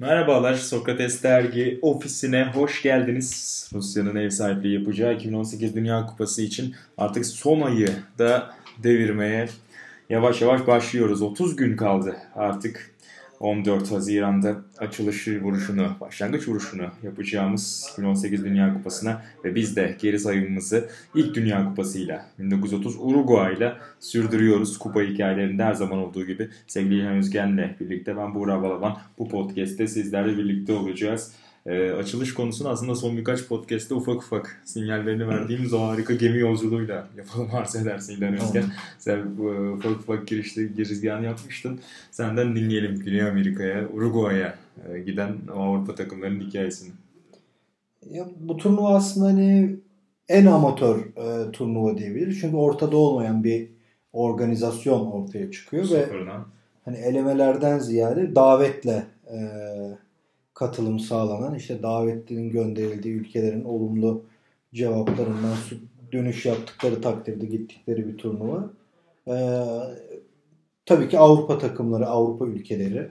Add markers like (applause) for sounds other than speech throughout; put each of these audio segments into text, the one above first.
Merhabalar Sokrates Dergi ofisine hoş geldiniz. Rusya'nın ev sahipliği yapacağı 2018 Dünya Kupası için artık son ayı da devirmeye yavaş yavaş başlıyoruz. 30 gün kaldı artık 14 Haziran'da açılış vuruşunu, başlangıç vuruşunu yapacağımız 2018 Dünya Kupası'na ve biz de geri sayımımızı ilk Dünya Kupası'yla 1930 Uruguay'la sürdürüyoruz. Kupa hikayelerinde her zaman olduğu gibi sevgili İlhan Özgen'le birlikte ben Buğra Balaban bu podcast'te sizlerle birlikte olacağız e, açılış konusunu aslında son birkaç podcast'te ufak ufak sinyallerini verdiğimiz o harika gemi yolculuğuyla yapalım (laughs) arz edersin İlhan Özgen. Sen e, ufak ufak girişte girizgahını yapmıştın. Senden dinleyelim Güney Amerika'ya, Uruguay'a e, giden Avrupa takımlarının hikayesini. Ya, bu turnuva aslında hani en amatör e, turnuva diyebiliriz. Çünkü ortada olmayan bir organizasyon ortaya çıkıyor Sıfırdan. ve hani elemelerden ziyade davetle e, katılım sağlanan işte davetlinin gönderildiği ülkelerin olumlu cevaplarından dönüş yaptıkları takdirde gittikleri bir turnuva. Ee, tabii ki Avrupa takımları, Avrupa ülkeleri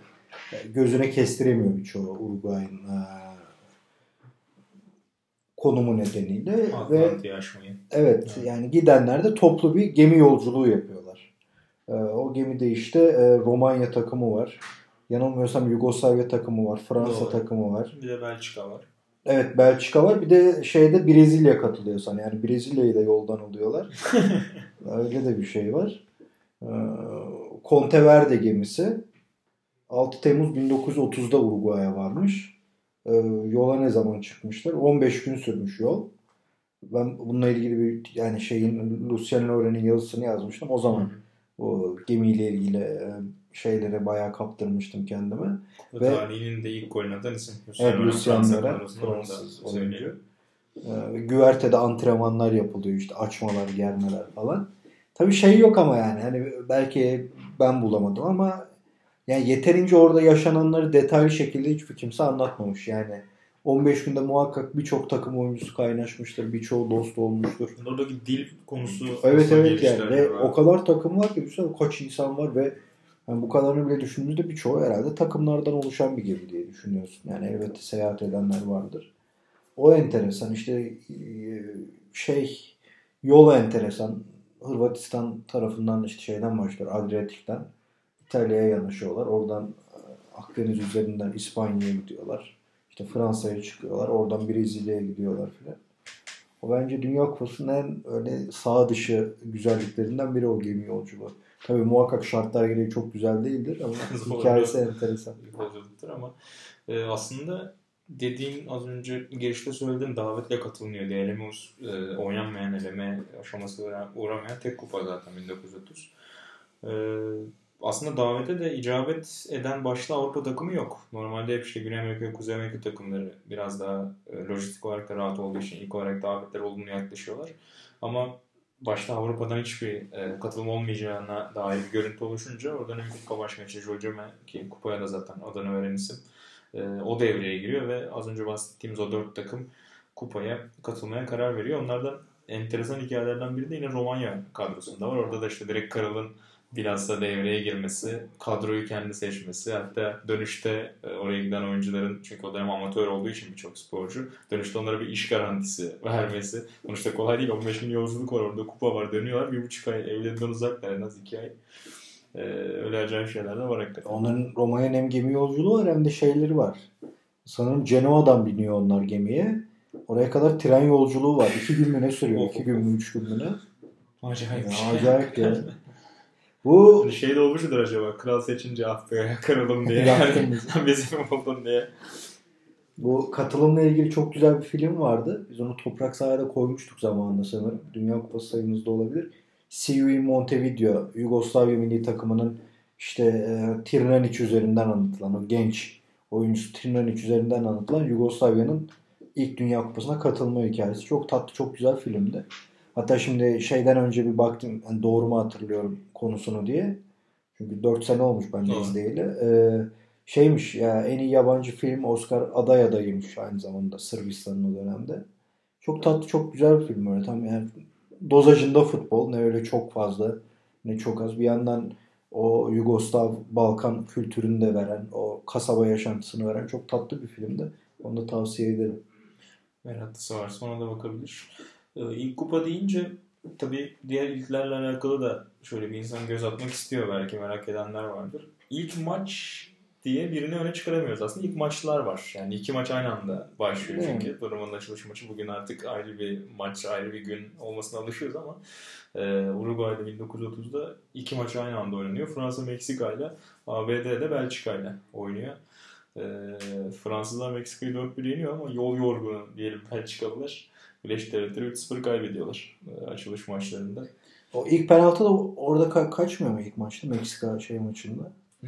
e, gözüne kestiremiyor birçoğu Uruguay'ın e, konumu nedeniyle ve evet yani. yani gidenler de toplu bir gemi yolculuğu yapıyorlar. Ee, o gemide işte e, Romanya takımı var. Yanılmıyorsam Yugoslavya takımı var. Fransa Doğru. takımı var. Bir de Belçika var. Evet Belçika var. Bir de şeyde Brezilya katılıyor sana. Yani Brezilya'yı da yoldan alıyorlar. (laughs) Öyle de bir şey var. Ee, Conteverde gemisi 6 Temmuz 1930'da Uruguay'a varmış. Ee, yola ne zaman çıkmışlar? 15 gün sürmüş yol. Ben bununla ilgili bir yani şeyin Lucien Loren'in yazısını yazmıştım. O zaman Hı. O gemiyle ilgili e, şeylere bayağı kaptırmıştım kendime. Ve, ve tarihinin de ilk golünü atan isim. Evet Lucien Loren Fransız oyuncu. Ee, güvertede antrenmanlar yapılıyor işte açmalar, germeler falan. Tabii şey yok ama yani hani belki ben bulamadım ama yani yeterince orada yaşananları detaylı şekilde hiçbir kimse anlatmamış. Yani 15 günde muhakkak birçok takım oyuncusu kaynaşmıştır. Birçoğu dost olmuştur. Oradaki dil konusu Evet evet yani. Ve o kadar takım var ki düşünsene kaç insan var ve yani bu kadarını bile düşündüğümüzde birçoğu herhalde takımlardan oluşan bir gemi diye düşünüyorsun. Yani elbette seyahat edenler vardır. O enteresan. işte e, şey yol enteresan. Hırvatistan tarafından işte şeyden başlıyor. Adriyatik'ten İtalya'ya yanaşıyorlar. Oradan e, Akdeniz üzerinden İspanya'ya gidiyorlar. İşte Fransa'ya çıkıyorlar. Oradan Brezilya'ya gidiyorlar filan. O bence Dünya Kupası'nın en öyle sağ dışı güzelliklerinden biri o gemi yolculuğu. Tabii muhakkak şartlar gereği çok güzel değildir ama (laughs) hikayesi enteresan. Yolculuktur ama e, aslında dediğin az önce girişte söylediğin davetle katılmıyor diye eleme e, oynanmayan eleme aşaması uğramayan tek kupa zaten 1930. E, aslında davete de icabet eden başta Avrupa takımı yok. Normalde hep işte Güney Amerika, Kuzey Amerika takımları biraz daha e, lojistik olarak da rahat olduğu için ilk olarak davetler olumlu yaklaşıyorlar. Ama başta Avrupa'dan hiçbir e, katılım olmayacağına dair bir görüntü oluşunca o dönem FIFA Başkanı Jojome ki kupaya da zaten adını veren isim e, o devreye giriyor ve az önce bahsettiğimiz o dört takım kupaya katılmaya karar veriyor. Onlardan enteresan hikayelerden biri de yine Romanya kadrosunda var. Orada da işte direkt Karal'ın bilhassa devreye girmesi, kadroyu kendi seçmesi, hatta dönüşte e, oraya giden oyuncuların çünkü o dönem amatör olduğu için birçok sporcu dönüşte onlara bir iş garantisi (laughs) vermesi. Sonuçta kolay değil. 15 gün yolculuk var orada. Kupa var. Dönüyorlar. Bir buçuk ay evlerinden uzaklar. En az iki ay. Ee, öyle acayip şeyler de var hakikaten. Onların Roma'ya hem gemi yolculuğu var hem de şeyleri var. Sanırım Cenova'dan biniyor onlar gemiye. Oraya kadar tren yolculuğu var. İki gün mü ne sürüyor? İki gün mü, üç gün mü ne? Acayip. Ya, acayip ya. (laughs) Bu hani şey de olmuştur acaba kral seçince ah be kralım diye. yani, (laughs) bizim oldun diye. Bu katılımla ilgili çok güzel bir film vardı. Biz onu Toprak Sahada koymuştuk zamanında sanırım. Dünya Kupası sayımızda olabilir. See You in Montevideo. Yugoslavya milli takımının işte e, Tirnanic üzerinden anlatılan o genç oyuncusu Tirnanic üzerinden anlatılan Yugoslavya'nın ilk Dünya Kupası'na katılma hikayesi. Çok tatlı, çok güzel filmdi. Hatta şimdi şeyden önce bir baktım yani doğru mu hatırlıyorum konusunu diye. Çünkü 4 sene olmuş ben de izleyeli. Ee, şeymiş ya en iyi yabancı film Oscar aday adayıymış aynı zamanda Sırbistan'ın o dönemde. Çok tatlı çok güzel bir film öyle tam yani dozajında futbol ne öyle çok fazla ne çok az. Bir yandan o Yugoslav Balkan kültürünü de veren, o kasaba yaşantısını veren çok tatlı bir filmdi. Onu da tavsiye ederim. Meraklısı varsa ona da bakabilir. Ee, ilk kupa deyince tabii diğer ilklerle alakalı da şöyle bir insan göz atmak istiyor belki merak edenler vardır. İlk maç diye birini öne çıkaramıyoruz. Aslında ilk maçlar var. Yani iki maç aynı anda başlıyor çünkü. Evet. Durumun açılış maçı bugün artık ayrı bir maç, ayrı bir gün olmasına alışıyoruz ama e, Uruguay'da 1930'da iki maç aynı anda oynanıyor. Fransa Meksika ile ABD'de Belçika ile oynuyor. E, Fransızlar Meksika'yı 4-1 yeniyor ama yol yorgunu diyelim Belçikalılar. Birleşik Devletleri 3-0 kaybediyorlar e, açılış maçlarında. O ilk penaltı da orada ka- kaçmıyor mu ilk maçta Meksika şey maçında? Ee,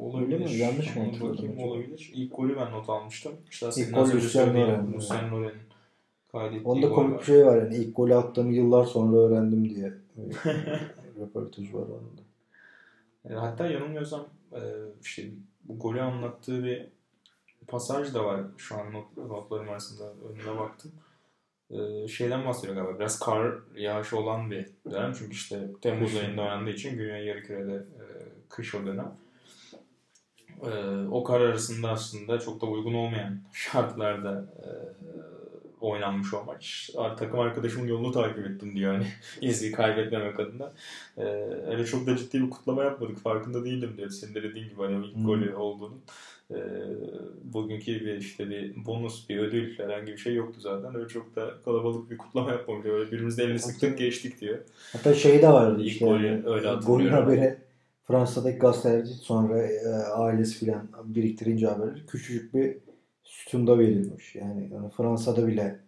olabilir. mi? Yanlış mı hatırladım? olabilir. İlk golü ben not almıştım. İşte ilk golü Lucien Loren. Lucien Loren'in kaydettiği Onda komik bir şey var. Yani ilk golü attığımı yıllar sonra öğrendim diye. (laughs) röportaj var onda. E, hatta yanılmıyorsam e, işte bu golü anlattığı bir pasaj da var şu an not, notlarım arasında önüne baktım. Ee, şeyden bahsediyor galiba. Biraz kar yağışı olan bir dönem. Çünkü işte Temmuz ayında oynandığı için Güney Yarıküre'de e, kış o dönem e, o kar arasında aslında çok da uygun olmayan (laughs) şartlarda e, oynanmış o maç. Takım arkadaşımın yolunu takip ettim diyor hani (laughs) izleyi kaybetmemek adına. Ee, öyle çok da ciddi bir kutlama yapmadık. Farkında değildim diyor. Senin de dediğin gibi hani ilk hmm. golü olduğunu. Ee, bugünkü bir işte bir bonus, bir ödül herhangi bir şey yoktu zaten. Öyle çok da kalabalık bir kutlama yapmamış. Öyle birbirimizle elini sıktık geçtik diyor. Hatta şey de vardı ilk işte. Golü, öyle golün haberi Fransa'daki gazeteler sonra e, ailesi filan biriktirince haberleri küçücük bir sütunda verilmiş. Yani, yani Fransa'da bile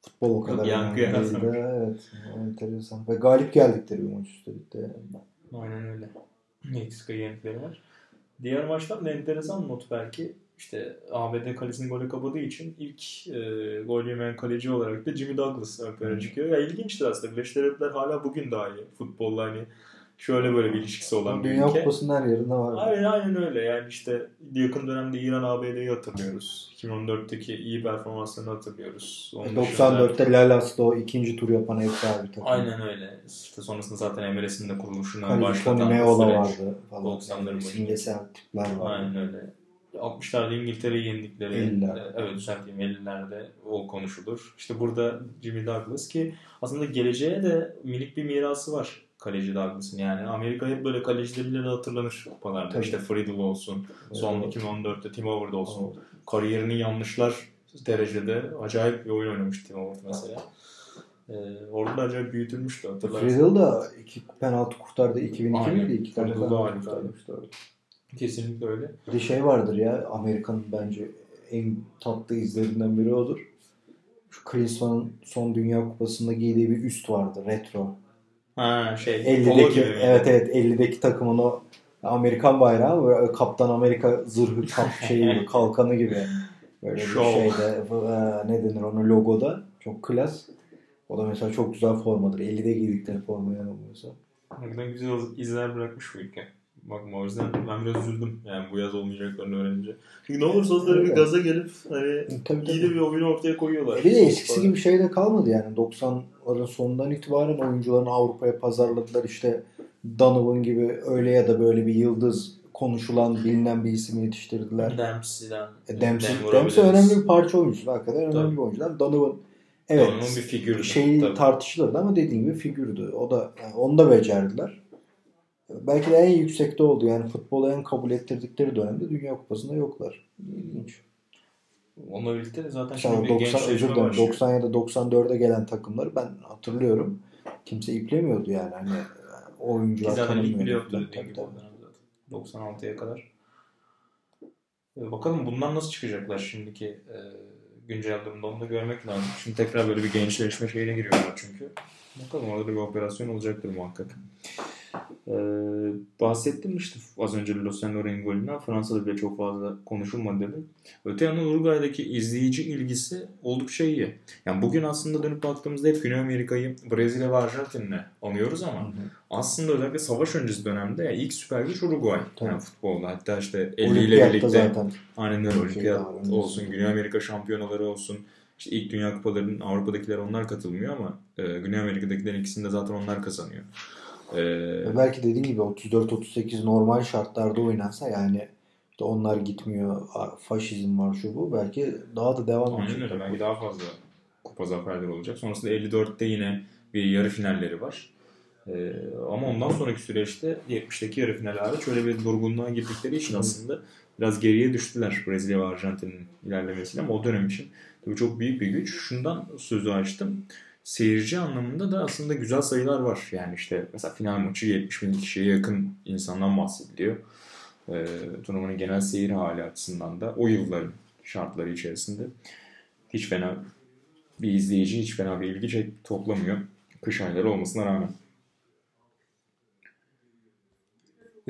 futbol o kadar yankı yaratmamış. Evet. Enteresan. Ve galip geldikleri bir maç üstelik de. Yani. Aynen öyle. Meksika yendikleri var. Diğer maçlar da enteresan not belki. İşte ABD kalesini gole kapadığı için ilk e, gol yemeyen kaleci olarak da Jimmy Douglas ön plana çıkıyor. Ya ilginçtir aslında. Birleşik hala bugün daha iyi futbolla hani şöyle böyle bir ilişkisi olan bir Dünya ülke. Kupası'nın her yerinde var. Aynen, aynen öyle. Yani işte yakın dönemde İran ABD'yi hatırlıyoruz. 2014'teki iyi performanslarını hatırlıyoruz. Onun 94'te dışında... Lalas'ta o ikinci tur yapan ev sahibi takım. Aynen öyle. İşte sonrasında zaten Emres'in de kuruluşuna başlatan Meola vardı. 90'ların başında. Simgesel tipler vardı. Aynen öyle. 60'larda İngiltere'yi yendikleri 50'ler. Evet düzelteyim 50'lerde o konuşulur. İşte burada Jimmy Douglas ki aslında geleceğe de minik bir mirası var kaleci Douglas'ın. Yani Amerika hep böyle kalecileriyle de hatırlanır kupalarda. Tabii. İşte Friedel olsun, son evet. 2014'te Tim Howard olsun. Evet. Kariyerini yanlışlar derecede acayip bir oyun oynamış Tim Howard mesela. Ee, orada da acayip büyütülmüştü hatırlarsın. Friedel da iki penaltı kurtardı. 2002 miydi? İki tane penaltı kurtarmıştı. Kesinlikle öyle. Bir de şey vardır ya Amerika'nın bence en tatlı izlerinden biri odur. Şu Klinsmann'ın son Dünya Kupası'nda giydiği bir üst vardı. Retro. Ha şey. 50'deki evet evet 50'deki takımın o Amerikan bayrağı ve Kaptan Amerika zırhı kap (laughs) şeyi gibi kalkanı gibi böyle bir şeyde e, ne denir onu logoda çok klas. O da mesela çok güzel formadır. 50'de giydikleri forma yanılmıyorsa. Harbiden güzel izler bırakmış bu ülke. Bakma o yüzden ben biraz üzüldüm yani bu yaz olmayacaklarını öğrenince. Çünkü ne olursa olsun bir gaza gelip hani tabii, iyi de bir oyunu ortaya koyuyorlar. E bir de eskisi gibi şey de kalmadı yani 90'ların sonundan itibaren oyuncularını Avrupa'ya pazarladılar işte Donovan gibi öyle ya da böyle bir yıldız konuşulan bilinen bir ismi yetiştirdiler. Dempsey'den. E, Dempsey, Dempsey önemli bir parça oyuncusu. Hakikaten önemli tabii. bir oyuncu. Donovan Evet. Donovan bir figürdü. Şeyi tartışılırdı ama dediğim gibi figürdü. O da yani onu da becerdiler belki de en yüksekte oldu. Yani futbolu en kabul ettirdikleri dönemde Dünya Kupası'nda yoklar. İlginç. Onunla birlikte de zaten şimdi 90, özür dilerim, 90 ya da 94'e gelen takımları ben hatırlıyorum. Kimse iplemiyordu yani. Hani oyuncular zaten lig bile yoktu dediğin gibi 96'ya kadar. Ee, bakalım bundan nasıl çıkacaklar şimdiki e, güncel durumda onu da görmek lazım. Şimdi tekrar böyle bir gençleşme şeyine giriyorlar çünkü. Bakalım orada bir operasyon olacaktır muhakkak. Ee, bahsettim işte az önce Lucien Loren'in golünden Fransa'da bile çok fazla konuşulmadı dedi. Öte yandan Uruguay'daki izleyici ilgisi oldukça iyi. Yani bugün aslında dönüp baktığımızda hep Güney Amerika'yı Brezilya ve Arjantin'le anıyoruz ama hı hı. aslında özellikle savaş öncesi dönemde yani ilk süper güç Uruguay Tabii. yani futbolda. Hatta işte 50 ile birlikte zaten. aynen öyle olimpiyat olsun, Güney Amerika şampiyonaları olsun. İşte ilk Dünya Kupalarının Avrupa'dakiler onlar katılmıyor ama e, Güney Amerika'dakilerin ikisinde zaten onlar kazanıyor. Ee, belki dediğin gibi 34-38 normal şartlarda oynansa yani işte onlar gitmiyor faşizm var şu bu belki daha da devam edecek. Aynen öyle belki daha fazla kupa zaferleri olacak. Sonrasında 54'te yine bir yarı finalleri var. Ee, ama ondan sonraki süreçte 70'teki yarı final hariç öyle bir durgunluğa girdikleri için aslında biraz geriye düştüler Brezilya ve Arjantin'in ilerlemesiyle ama o dönem için tabii çok büyük bir güç. Şundan sözü açtım. Seyirci anlamında da aslında güzel sayılar var. Yani işte mesela final maçı 70 bin kişiye yakın insandan bahsediliyor. Ee, turnuvanın genel seyir hali açısından da o yılların şartları içerisinde hiç fena bir izleyici hiç fena bir ilgi toplamıyor. Kış ayları olmasına rağmen.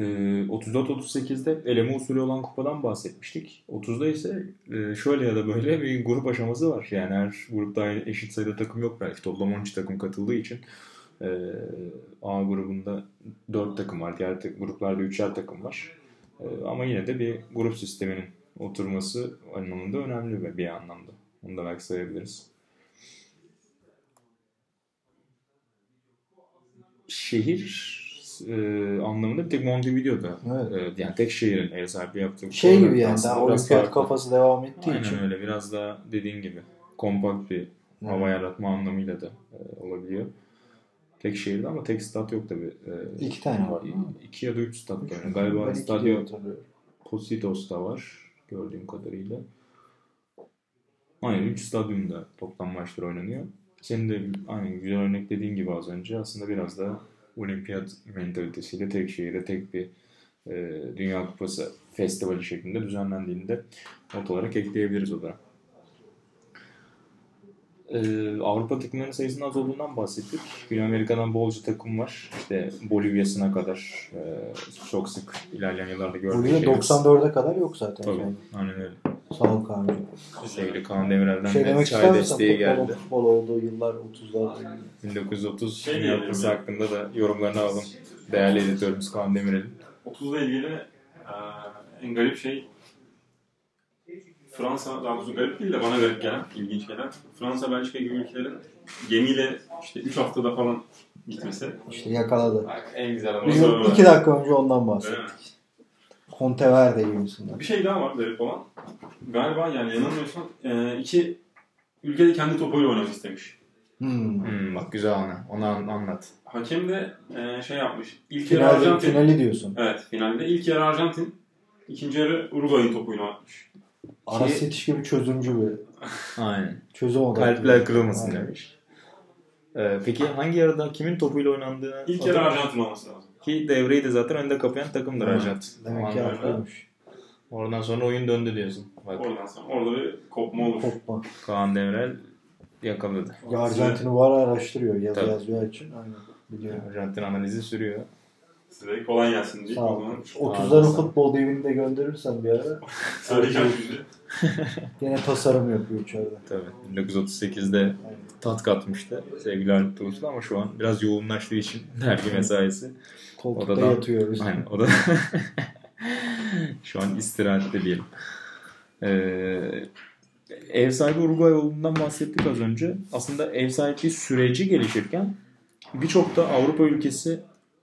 34-38'de ee, eleme usulü olan kupadan bahsetmiştik. 30'da ise e, şöyle ya da böyle bir grup aşaması var. Yani her grupta eşit sayıda takım yok belki. Toplam 13 takım katıldığı için e, A grubunda 4 takım var. Diğer gruplarda 3'er takım var. E, ama yine de bir grup sisteminin oturması anlamında önemli bir anlamda. Onu da belki sayabiliriz. Şehir e, anlamında bir tek Montevideo'da evet. e, yani tek şehrin ev sahipliği yaptığı şey gibi yani daha olimpiyat kafası devam ettiği Aynen için. Aynen öyle biraz daha dediğin gibi kompakt bir evet. hava yaratma anlamıyla da e, olabiliyor. Tek şehirde ama tek stat yok tabi. E, iki tane var. İki ya da üç stat var. Yani galiba Stadio Positos'ta var gördüğüm kadarıyla. Aynen 3 stadyumda toplam maçlar oynanıyor. Senin de aynen güzel örnek dediğin gibi az önce aslında biraz da olimpiyat mentalitesiyle tek şehirde tek bir e, Dünya Kupası festivali şeklinde düzenlendiğinde not olarak ekleyebiliriz o da. Ee, Avrupa takımlarının sayısının az olduğundan bahsettik. Güney Amerika'dan bolca takım var. İşte Bolivya'sına kadar e, çok sık ilerleyen yıllarda gördüğümüz Bolivya 94'e kadar yok zaten. Tabii, yani. aynen öyle. Sağ ol Kaan'cığım. Sevgili Kaan Demirel'den şey de çay desteği geldi. Futbol olduğu yıllar 30'lar. 1930 şey Kupası hakkında da yorumlarını alalım. Değerli editörümüz Kaan Demirel'in. 30'la ilgili e, en garip şey Fransa, daha doğrusu garip değil de bana garip gelen, ilginç gelen. Fransa, Belçika gibi ülkelerin gemiyle işte 3 haftada falan gitmesi. İşte yakaladı. En güzel ama. Biz 2 dakika önce ondan bahsettik. Monteverde gibisinden. Bir şey daha var garip olan. Galiba yani yanılmıyorsam e, iki ülkede kendi topuyla oynamak istemiş. Hmm. Hmm, bak güzel ana. Onu anlat. Hakem de e, şey yapmış. İlk finalde, yarı Arjantin. Finali diyorsun. Evet finalde. ilk yarı Arjantin. ikinci yarı Uruguay'ın topuyla atmış. Aras Ki... Yetiş gibi çözümcü bir. (laughs) Aynen. Çözüm odaklı. Kalpler kırılmasın Aynen. demiş. Ee, peki hangi yarıda kimin topuyla oynandığını... İlk yarı Arjantin olması lazım. Ki devreyi de zaten önde kapayan takımdır. Arjantin. Demek ki haklıymış. Oradan sonra oyun döndü diyorsun. Bak. Oradan sonra orada bir kopma olur. Kopma. Kaan Demirel yakaladı. Ya Arjantin'i var araştırıyor yazı Tabii. yazıyor için. Aynen. Biliyorum. Arjantin analizi sürüyor. Size kolay gelsin diye. Sağ ol. 30'ları futbol devinde gönderirsen bir ara. (laughs) Söyleyeceğim şimdi. Yine (laughs) tasarım yapıyor içeride. Tabii. 1938'de Aynen. tat katmıştı sevgili Halit Tuğsul ama şu an biraz yoğunlaştığı için (laughs) dergi mesaisi. Koltukta Odadan, yatıyor. Aynen. O da (laughs) şu an istirahatte diyelim. Ee, ev sahibi Uruguay olduğundan bahsettik az önce. Aslında ev sahipliği süreci gelişirken birçok da Avrupa ülkesi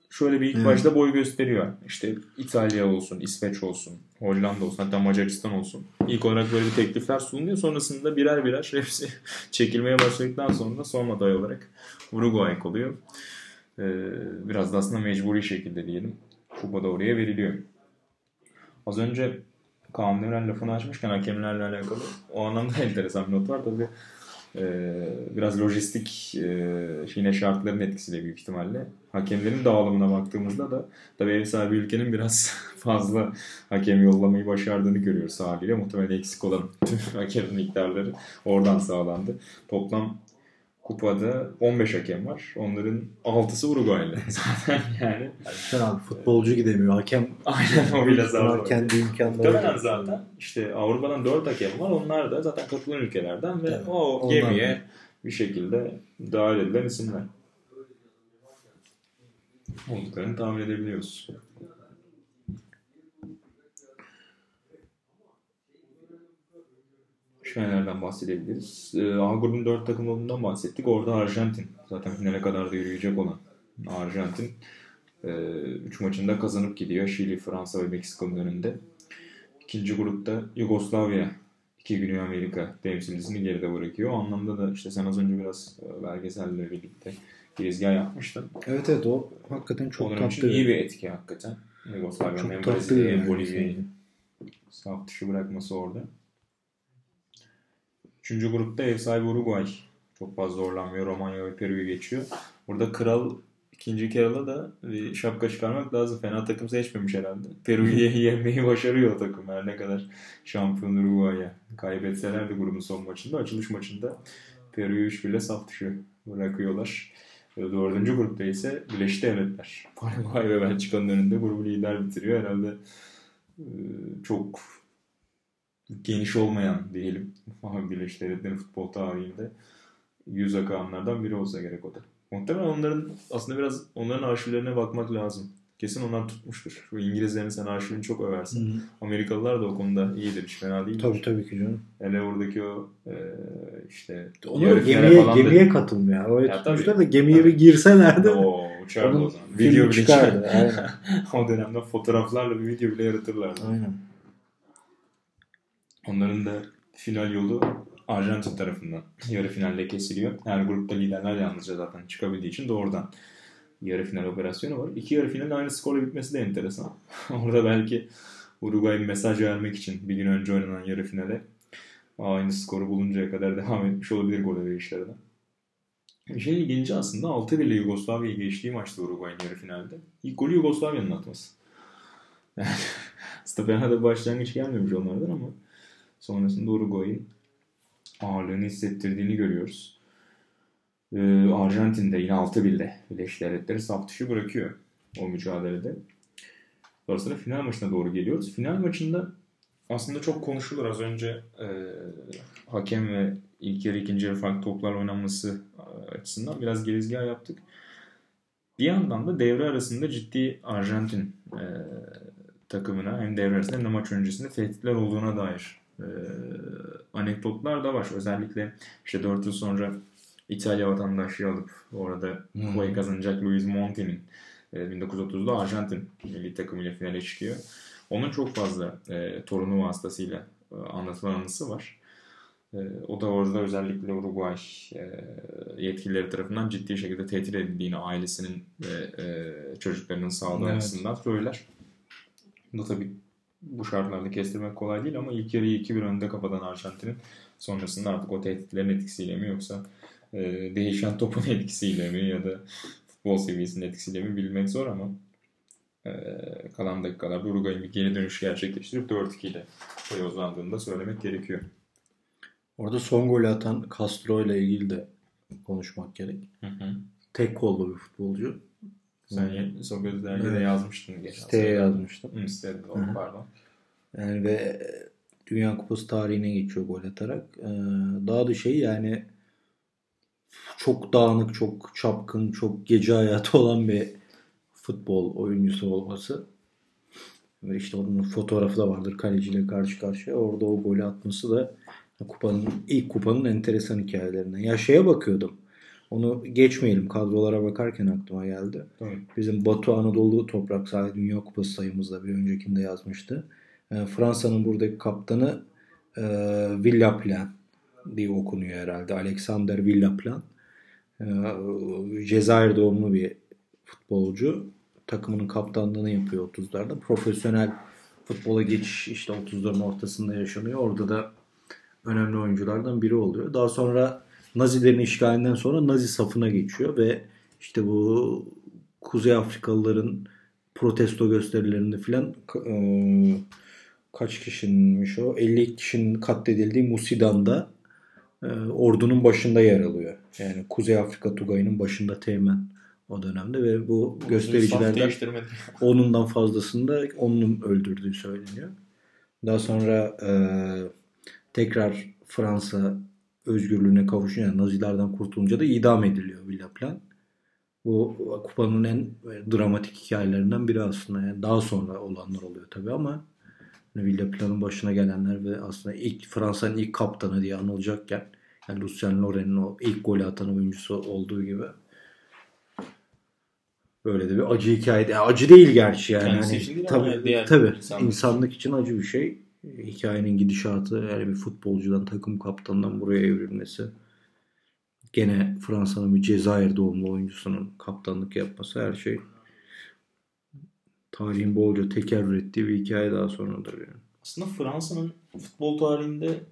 şöyle bir ilk başta boy gösteriyor. İşte İtalya olsun, İsveç olsun, Hollanda olsun, hatta Macaristan olsun. İlk olarak böyle bir teklifler sunuluyor. Sonrasında birer birer (laughs) hepsi çekilmeye başladıktan sonra son aday olarak Uruguay oluyor. Ee, biraz da aslında mecburi şekilde diyelim. Kupa da oraya veriliyor. Az önce Kaan Demirel lafını açmışken hakemlerle alakalı o anlamda (laughs) enteresan bir not var. Tabii ee, biraz lojistik e, yine şartların etkisiyle büyük ihtimalle. Hakemlerin dağılımına baktığımızda da tabii ev sahibi ülkenin biraz (laughs) fazla hakem yollamayı başardığını görüyoruz haliyle. Muhtemelen eksik olan (laughs) tüm hakem miktarları oradan sağlandı. Toplam kupada 15 hakem var. Onların 6'sı Uruguaylı (laughs) zaten yani. Sen abi futbolcu gidemiyor. Hakem Aynen o bile zaten. Kendi imkanları. Muhtemelen zaten. İşte Avrupa'dan 4 hakem var. Onlar da zaten katılan ülkelerden ve evet, o gemiye da. bir şekilde dahil edilen isimler. Olduklarını tahmin edebiliyoruz. Şöyle bahsedebiliriz. Ee, A grubun 4 takım olduğundan bahsettik. Orada Arjantin. Zaten finale kadar da yürüyecek olan Arjantin. 3 maçında kazanıp gidiyor. Şili, Fransa ve Meksika'nın önünde. İkinci grupta Yugoslavya, iki Güney Amerika temsilcisini geride bırakıyor. O anlamda da işte sen az önce biraz belgeselle birlikte girizgah yapmıştın. Evet evet o hakikaten çok Onun tatlı. için iyi bir etki hakikaten. Yugoslavya'nın hem Brezilya'yı hem Bolivya'yı saf dışı bırakması orada. Üçüncü grupta ev sahibi Uruguay. Çok fazla zorlanmıyor. Romanya ve Peru'yu geçiyor. Burada kral ikinci krala da bir şapka çıkarmak lazım. Fena takım seçmemiş herhalde. Peru'yu yenmeyi başarıyor o takım. Her ne kadar şampiyon Uruguay'a kaybetseler de grubun son maçında. Açılış maçında Peru'yu 3 bile saf dışı bırakıyorlar. Dördüncü grupta ise Birleşik Devletler. (laughs) Paraguay ve Belçika'nın önünde grubu lider bitiriyor. Herhalde çok geniş olmayan diyelim (laughs) Birleşik Devletler'in futbol tarihinde yüz akanlardan biri olsa gerek o da. Muhtemelen onların aslında biraz onların arşivlerine bakmak lazım. Kesin onlar tutmuştur. Bu İngilizlerin sen arşivini çok översin. Hı. Amerikalılar da o konuda iyidir. Hiç fena değil. Tabii tabii ki canım. Hele oradaki o e, işte Onu gemiye, gemiye da... katılmıyor. Oraya ya tutmuşlar da gemiye tabii. bir girselerdi. Oo, uçardı o zaman. Video bile çıkardı. Aynen. (laughs) o dönemde fotoğraflarla bir video bile yaratırlardı. Aynen. Onların da final yolu Arjantin tarafından yarı finalde kesiliyor. Her grupta liderler yalnızca zaten çıkabildiği için doğrudan yarı final operasyonu var. İki yarı finalin aynı skorla bitmesi de enteresan. (laughs) Orada belki Uruguay'ın mesaj vermek için bir gün önce oynanan yarı finale aynı skoru buluncaya kadar devam etmiş olabilir gol arayışlarına. Şey ilginci aslında 6 ile Yugoslavya'yı geçtiği maçta Uruguay'ın yarı finalde. İlk golü Yugoslavya'nın atması. Yani aslında fena da başlangıç gelmemiş onlardan ama sonrasında Uruguay'ın ağırlığını hissettirdiğini görüyoruz. Ee, Arjantin'de yine 6 bilde Birleşik Devletleri saf dışı bırakıyor o mücadelede. Sonrasında final maçına doğru geliyoruz. Final maçında aslında çok konuşulur. Az önce e, hakem ve ilk yarı ikinci yarı farklı toplar oynanması açısından biraz gerizgah yaptık. Bir yandan da devre arasında ciddi Arjantin e, takımına hem devre arasında hem de maç öncesinde tehditler olduğuna dair e, anekdotlar da var. Özellikle işte 4 yıl sonra İtalya vatandaşlığı alıp orada hmm. kupayı kazanacak Luis Monti'nin e, 1930'da Arjantin milli takımıyla finale çıkıyor. Onun çok fazla e, torunu vasıtasıyla e, anlatılan anısı var. E, o da orada özellikle Uruguay e, yetkilileri tarafından ciddi şekilde tehdit edildiğini ailesinin ve e, çocuklarının sağlığı evet. açısından söyler. Bu tabii bu şartlarda kestirmek kolay değil ama ilk yarıyı 2-1 önde kapatan Arjantin'in sonrasında artık o tehditlerin etkisiyle mi yoksa e, değişen topun (laughs) etkisiyle mi ya da futbol seviyesinin etkisiyle mi bilmek zor ama e, kalan dakikalarda Uruguay'ın bir geri dönüş gerçekleştirip 4-2 ile yozlandığını da söylemek gerekiyor. Orada son golü atan Castro ile ilgili de konuşmak gerek. Hı hı. Tek kollu bir futbolcu. Sen Sokrates dergide evet. yazmıştın. Geçen Siteye yazmıştım. Hı, sitede, pardon. Yani ve Dünya Kupası tarihine geçiyor gol atarak. Ee, daha da şey yani çok dağınık, çok çapkın, çok gece hayatı olan bir futbol oyuncusu olması. Ve işte onun fotoğrafı da vardır kaleciyle karşı karşıya. Orada o golü atması da kupanın ilk kupanın enteresan hikayelerinden. Ya şeye bakıyordum. Onu geçmeyelim. Kadrolara bakarken aklıma geldi. Evet. Bizim Batu Anadolu Toprak Sahil Dünya Kupası sayımızda bir öncekinde yazmıştı. E, Fransa'nın buradaki kaptanı e, Villaplan diye okunuyor herhalde. Alexander Villaplan. E, Cezayir doğumlu bir futbolcu. Takımının kaptanlığını yapıyor 30'larda. Profesyonel futbola geçiş işte 30'ların ortasında yaşanıyor. Orada da önemli oyunculardan biri oluyor. Daha sonra Nazilerin işgalinden sonra Nazi safına geçiyor ve işte bu Kuzey Afrikalıların protesto gösterilerinde filan e, kaç kişinmiş o? 50 kişinin katledildiği Musidan'da e, ordunun başında yer alıyor. Yani Kuzey Afrika Tugayı'nın başında teğmen o dönemde ve bu göstericilerden (laughs) onundan fazlasını da onun öldürdüğü söyleniyor. Daha sonra e, tekrar Fransa özgürlüğüne kavuşunca yani Nazilerden kurtulunca da idam ediliyor Villaplan. Bu kupanın en dramatik hikayelerinden biri aslında. Yani daha sonra olanlar oluyor tabii ama Villaplan'ın başına gelenler ve aslında ilk Fransa'nın ilk kaptanı diye anılacakken yani Lucien Loren'in o ilk golü atan oyuncusu olduğu gibi Böyle de bir acı hikaye. Yani acı değil gerçi yani. Kendisi hani, için değil tabii, tabii. insanlık için acı bir şey. Hikayenin gidişatı yani bir futbolcudan takım kaptanından buraya evrilmesi. Gene Fransa'nın bir Cezayir doğumlu oyuncusunun kaptanlık yapması her şey tarihin bolca tekerrür ettiği bir hikaye daha sonradır yani. Aslında Fransa'nın futbol tarihinde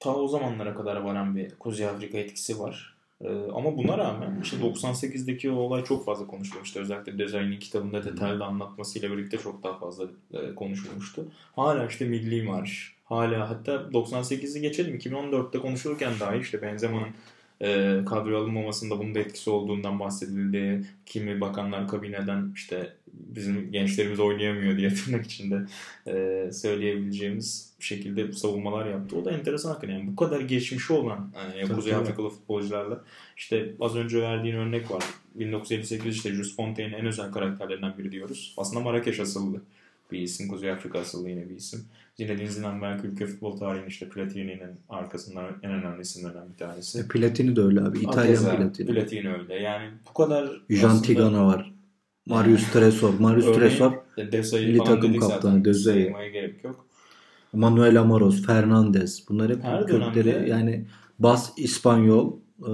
ta o zamanlara kadar varan bir Kuzey Afrika etkisi var. Ee, ama buna rağmen işte 98'deki o olay çok fazla konuşulmuştu. Özellikle Desailly'nin kitabında detaylı anlatmasıyla birlikte çok daha fazla e, konuşulmuştu. Hala işte milli marş, hala hatta 98'i geçelim 2014'te konuşulurken dahi işte Benzema'nın e, kadroya alınmamasında bunun da etkisi olduğundan bahsedildi. Kimi bakanlar kabineden işte bizim gençlerimiz oynayamıyor diye (laughs) tırnak içinde e, söyleyebileceğimiz şekilde savunmalar yaptı. O da enteresan hakikaten. Yani bu kadar geçmişi olan yani Kuzey. Afrikalı futbolcularla işte az önce verdiğin örnek var. 1958 işte Jules Fontaine'in en özel karakterlerinden biri diyoruz. Aslında Marrakeş asıllı bir isim. Kuzey Afrika asıllı yine bir isim. Zidane belki ülke futbol tarihinin işte Platini'nin arkasından en önemli isimlerden bir tanesi. E, Platini de öyle abi. İtalyan Hakeza Platini. Platini öyle. Yani bu kadar Jean aslında- Tigana var. Marius (laughs) Tresor. Marius Tresor. Milli takım kaptanı. Saymaya gerek yok. Manuel Amoros, Fernandez. Bunlar hep Her kökleri dönemde- yani Bas, İspanyol, e,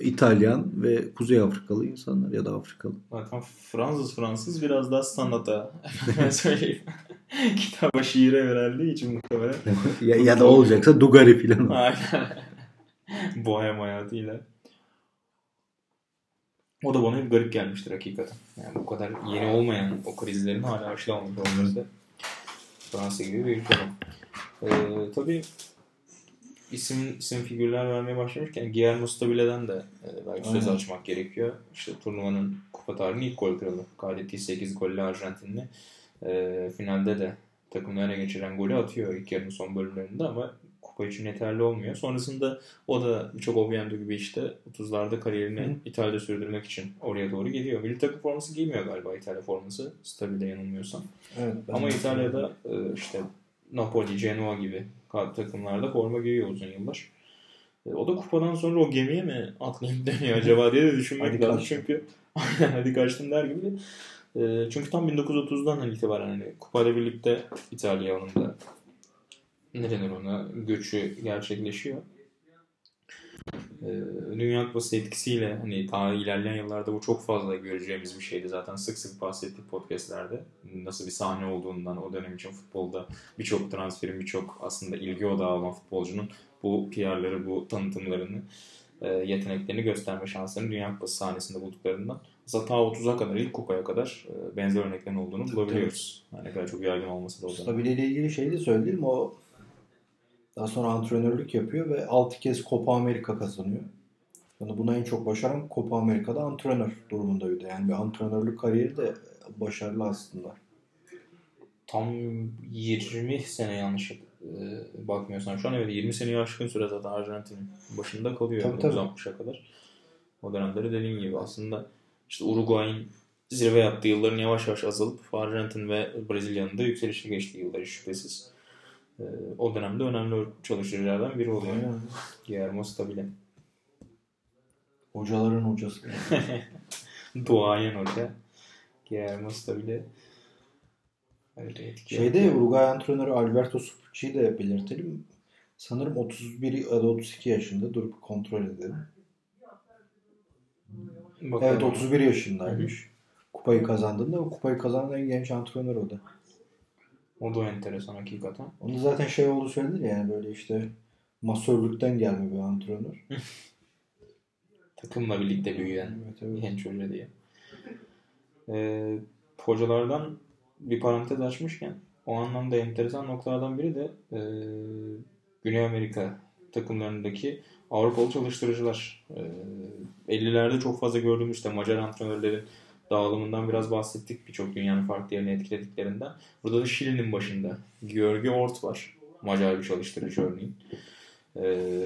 İtalyan ve Kuzey Afrikalı insanlar ya da Afrikalı. Zaten Fransız Fransız biraz daha efendime (laughs) söyleyeyim. (laughs) Kitaba şiire yöneldiği için muhtemelen. (laughs) ya, ya da olacaksa Dugari falan. Aynen. (laughs) Bohem hayatıyla. O da bana hep garip gelmiştir hakikaten. Yani bu kadar yeni olmayan o krizlerin hala aşılamamış olması. Fransa gibi bir ülke. Ee, tabii isim isim figürler vermeye başlamışken Guillermo Stabile'den de e, belki söz Aynen. açmak gerekiyor. İşte turnuvanın kupa tarihinin ilk gol kralı. Kaydettiği 8 golle Arjantinli. E, finalde de takımını öne geçiren golü atıyor ilk yarının son bölümlerinde ama kupa için yeterli olmuyor. Sonrasında o da birçok Obiendo gibi işte 30'larda kariyerini Hı. İtalya'da sürdürmek için oraya doğru geliyor. Milli takım forması giymiyor galiba İtalya forması. Stabile yanılmıyorsam. Evet, Ama İtalya'da e, işte Napoli, Genoa gibi takımlarda forma giyiyor uzun yıllar. E, O da kupadan sonra o gemiye mi atlayıp dönüyor acaba diye de düşünmek Hadi lazım. kaçtım. Çünkü (laughs) hadi kaçtım der gibi. E, Çünkü tam 1930'dan itibaren hani kupayla birlikte İtalya onun da ne ona göçü gerçekleşiyor. E, Dünya Kupası etkisiyle hani daha ilerleyen yıllarda bu çok fazla göreceğimiz bir şeydi. Zaten sık sık bahsettik podcastlerde. Nasıl bir sahne olduğundan o dönem için futbolda birçok transferin, birçok aslında ilgi odağı olan futbolcunun bu PR'ları, bu tanıtımlarını, e, yeteneklerini gösterme şanslarını Dünya Kupası sahnesinde bulduklarından aslında ta 30'a kadar, ilk kupaya kadar e, benzer örneklerin olduğunu bulabiliyoruz. Yani ne kadar çok yaygın olması da o dönem. Stabile ile ilgili şey de söyleyeyim o daha sonra antrenörlük yapıyor ve 6 kez Copa Amerika kazanıyor. Yani buna en çok başaran Copa Amerika'da antrenör durumundaydı. Yani bir antrenörlük kariyeri de başarılı aslında. Tam 20 sene yanlış e, bakmıyorsan şu an evet 20 seneyi aşkın süre zaten Arjantin'in başında kalıyor. Tabii, tabii. 1960'a kadar. O dönemleri dediğin gibi aslında işte Uruguay'ın zirve yaptığı yılların yavaş yavaş azalıp Arjantin ve Brezilya'nın da yükselişe geçtiği yılları şüphesiz. E, o dönemde önemli çalıştırıcılardan biri oluyor. Aynen. Guillermo Stabile. Hocaların hocası. (laughs) Duayen hoca. Guillermo Stabile. Öyle Şeyde yapıyor. Uruguay antrenörü Alberto Succi'yi de belirtelim. Sanırım 31 ya da 32 yaşında. Dur bir kontrol edelim. Bakalım. Evet 31 yaşındaymış. Kupayı kazandığında o kupayı kazanan en genç antrenör o da. O da enteresan hakikaten. Onun zaten şey olduğu söylenir ya, yani böyle işte masörlükten gelme bir antrenör. (laughs) Takımla birlikte büyüyen Evet, evet. genç hoca diye. Ee, hocalardan bir parantez açmışken o anlamda enteresan noktalardan biri de e, Güney Amerika takımlarındaki Avrupalı çalıştırıcılar. E, 50'lerde çok fazla gördüğümüz işte Macar antrenörlerin dağılımından biraz bahsettik. Birçok dünyanın farklı yerini etkilediklerinden. Burada da Şili'nin başında Georgi Ort var. Macar bir çalıştırıcı örneğin. E,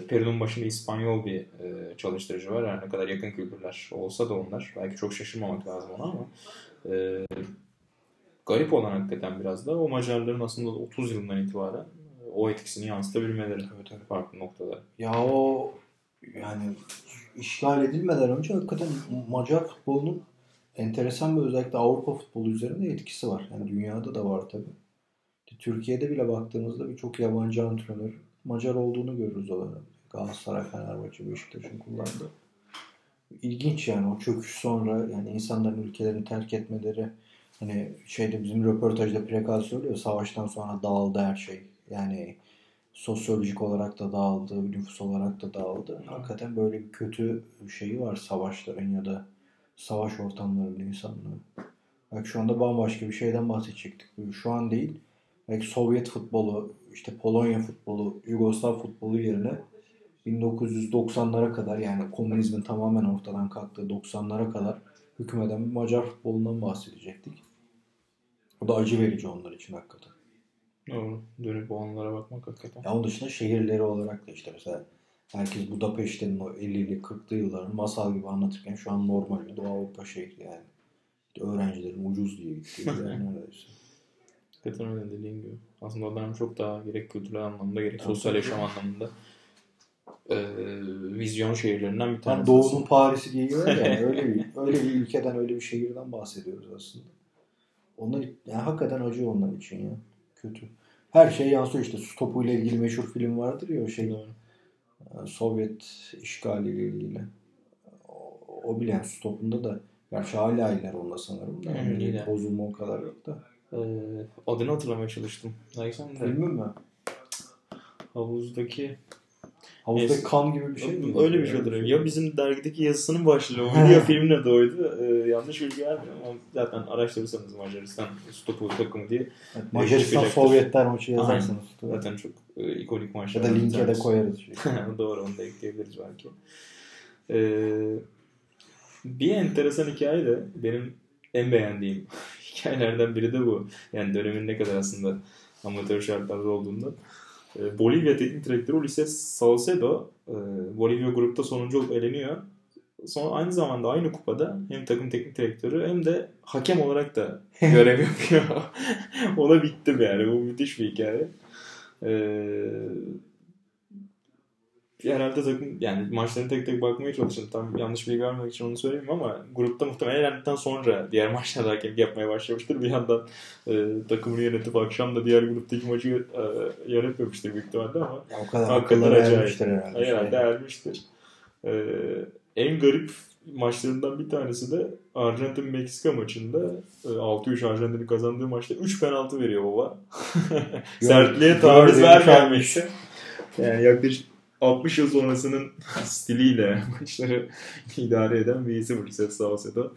Peru'nun başında İspanyol bir e, çalıştırıcı var. Her ne kadar yakın kültürler olsa da onlar. Belki çok şaşırmamak lazım ona ama e, garip olan hakikaten biraz da o Macarların aslında 30 yılından itibaren o etkisini yansıtabilmeleri farklı noktada. Ya o yani işgal edilmeden önce hakikaten Macar futbolunun enteresan bir özellikle Avrupa futbolu üzerinde etkisi var. Yani dünyada da var tabii. Türkiye'de bile baktığımızda birçok yabancı antrenör Macar olduğunu görürüz olarak. Galatasaray, Fenerbahçe, Beşiktaş'ın kullandığı. İlginç yani o çöküş sonra yani insanların ülkelerini terk etmeleri hani şeyde bizim röportajda Prekal söylüyor savaştan sonra dağıldı her şey. Yani sosyolojik olarak da dağıldı, nüfus olarak da dağıldı. Hakikaten böyle bir kötü şeyi var savaşların ya da savaş ortamlarının insanlığı. Bak şu anda bambaşka bir şeyden bahsedecektik. Şu an değil. Belki Sovyet futbolu, işte Polonya futbolu, Yugoslav futbolu yerine 1990'lara kadar yani komünizmin tamamen ortadan kalktığı 90'lara kadar hükmeden Macar futbolundan bahsedecektik. O da acı verici onlar için hakikaten. Doğru. Dönüp o anlara bakmak hakikaten. Ya onun dışında şehirleri olarak da işte mesela herkes Budapeşte'nin o 50'li 40'lı yılların masal gibi anlatırken şu an normal bir Doğu Avrupa şehri yani. İşte öğrencilerin ucuz diye gittiği yani (laughs) neredeyse. Hakikaten öyle dediğin gibi. Aslında dönem çok daha gerek kültürel anlamda gerek sosyal yaşam anlamında e, vizyon şehirlerinden bir tanesi. Yani Doğu'nun Paris'i diyor ya (laughs) öyle bir öyle bir ülkeden öyle bir şehirden bahsediyoruz aslında. Onlar yani hakikaten acı onlar için ya. Kötü. Her şey yansıyor işte. Su topu ile ilgili meşhur film vardır ya o şey. Doğru. Sovyet işgaliyle ilgili. O, o bile yani su topunda da gerçi hala iler onda sanırım. Da. Yani bozulma o kadar yok da. Ee, adını hatırlamaya çalıştım. Alexander. Filmi mi? Havuzdaki Havuzda es, kan gibi bir şey mi? Öyle bir şey hatırlıyorum. Ya bizim dergideki yazısının başlığı oydu ya filmin adı oydu. Ee, yanlış bilgi vermiyorum ama zaten araştırırsanız Macaristan stopu takımı diye. Evet, Macaristan Sovyetler maçı yazarsanız. Aynen. Zaten çok e, ikonik maçlar. Ya da linke de koyarız. (laughs) Şey. Doğru onu da ekleyebiliriz belki. Ee, bir enteresan hikaye de benim en beğendiğim (laughs) hikayelerden biri de bu. Yani dönemin ne kadar aslında amatör şartlarda olduğunda. E, Bolivya teknik direktörü Ulises Salcedo e, Bolivya grupta sonuncu olup eleniyor. Sonra aynı zamanda aynı kupada hem takım teknik direktörü hem de hakem olarak da (laughs) görev yapıyor. Ona bittim yani. Bu müthiş bir hikaye. Ee, herhalde takım yani maçlarına tek tek bakmaya çalıştım. Tam yanlış bilgi vermek için onu söyleyeyim ama grupta muhtemelen elendikten sonra diğer (laughs) maçlarda hakemlik yapmaya başlamıştır. Bir yandan e, takımını yönetip akşam da diğer gruptaki maçı e, yönetmemiştir büyük ihtimalle ama ya o kadar hakikaten acayip. herhalde. Herhalde ermiştir. E, en garip maçlarından bir tanesi de Arjantin-Meksika maçında 6-3 e, Arjantin'in kazandığı maçta 3 penaltı veriyor baba. (laughs) Sertliğe taviz vermemiş. Yani yaklaşık 60 yıl sonrasının stiliyle (laughs) maçları idare eden bir isim Ulises Saucedo.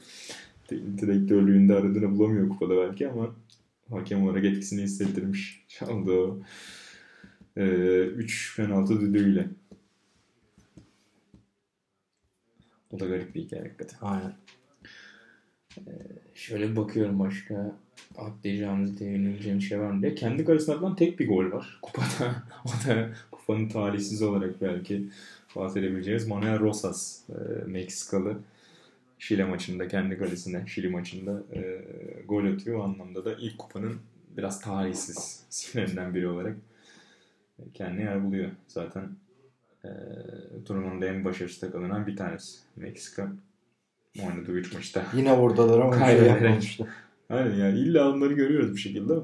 Direktörlüğünde aradığını bulamıyor kupada belki ama hakem olarak etkisini hissettirmiş. Çaldı o 3 e, penaltı düdüğüyle. O da garip bir hikaye hakikaten. Aynen. Ee, şöyle bakıyorum başka atlayacağımız, değinileceğimiz şey var mı diye. Kendi kalesinden tek bir gol var kupada. (laughs) o da kupanın talihsiz olarak belki bahsedebileceğimiz Manuel Rosas, e, Meksikalı. Şile maçında kendi kalesine, Şili maçında e, gol atıyor. O anlamda da ilk kupanın biraz talihsiz isimlerinden biri olarak kendine yer buluyor. Zaten e, turnuvanın en başarısız takımlarından bir tanesi. Meksika oynadığı 3 maçta. Yine oradalar ama (laughs) şey yapmamıştı. Aynen yani illa onları görüyoruz bir şekilde ama.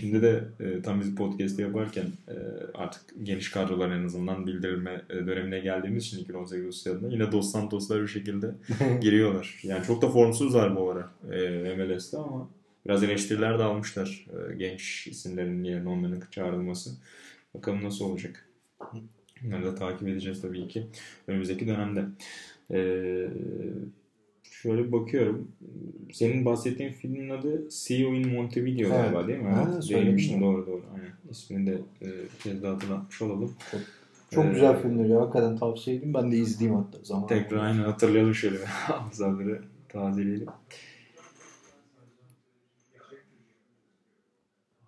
Şimdi de e, tam biz podcast'ı yaparken e, artık geniş kadrolar en azından bildirilme e, dönemine geldiğimiz için 2018 Rusya'da yine Dos Santos'lar bir şekilde (laughs) giriyorlar. Yani çok da formsuzlar bu ara e, MLS'te ama biraz eleştiriler de almışlar e, genç isimlerin yerine onların çağrılması. Bakalım nasıl olacak. Bunları da takip edeceğiz tabii ki önümüzdeki dönemde. Ee, şöyle bakıyorum. Senin bahsettiğin filmin adı You in Montevideo evet. galiba değil mi? Ha, evet. Değinmiştin doğru doğru. Aynen. İsmini de e, kez daha hatırlatmış olalım. Çok, çok ee, güzel filmdir ya. Hakikaten tavsiye edeyim. Ben de izleyeyim hatta zaman. Tekrar aynen hatırlayalım şöyle. (laughs) Hafızaları tazeleyelim.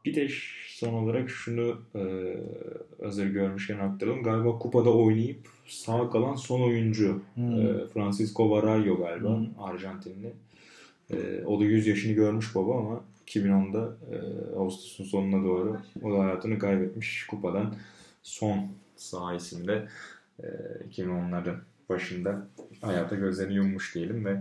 Bir de son olarak şunu e, hazır görmüşken aktaralım. Galiba kupada oynayıp sağ kalan son oyuncu hmm. e, Francisco Varallo galiba hmm. Arjantinli. E, o da 100 yaşını görmüş baba ama 2010'da e, Ağustos'un sonuna doğru o da hayatını kaybetmiş kupadan son sayesinde e, 2010'ların başında hayata gözlerini yummuş diyelim ve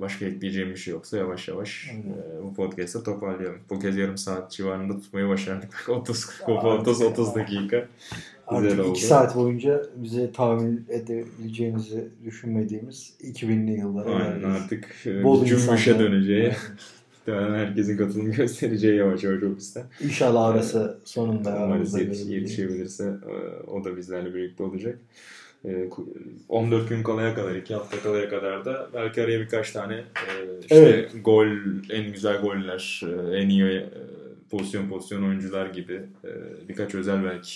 başka ekleyeceğim bir şey yoksa yavaş yavaş e, bu podcast'ı toparlayalım. Bu kez yarım saat civarında tutmayı başardık. 30 30 30 dakika. Artık Güzel oldu. 2 saat boyunca bize tahmin edebileceğinizi düşünmediğimiz 2000'li yıllara Aynen geldik. artık e, Bol cümbüşe döneceği. Muhtemelen (laughs) herkesin katılım göstereceği yavaş yavaş ofiste. İnşallah arası sonunda aramızda yetiş, yetişebilirse e, o da bizlerle birlikte olacak. E, ku- 14 gün kalaya kadar, 2 hafta kalaya kadar da belki araya birkaç tane e, işte Evet. gol, en güzel goller, e, en iyi e, pozisyon pozisyon oyuncular gibi birkaç özel belki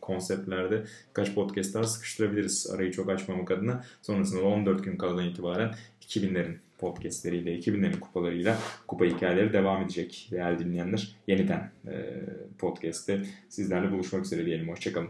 konseptlerde birkaç podcastlar sıkıştırabiliriz arayı çok açmamak adına. Sonrasında da 14 gün kaladan itibaren 2000'lerin podcastleriyle, 2000'lerin kupalarıyla kupa hikayeleri devam edecek değerli dinleyenler. Yeniden podcast'te sizlerle buluşmak üzere diyelim. Hoşçakalın.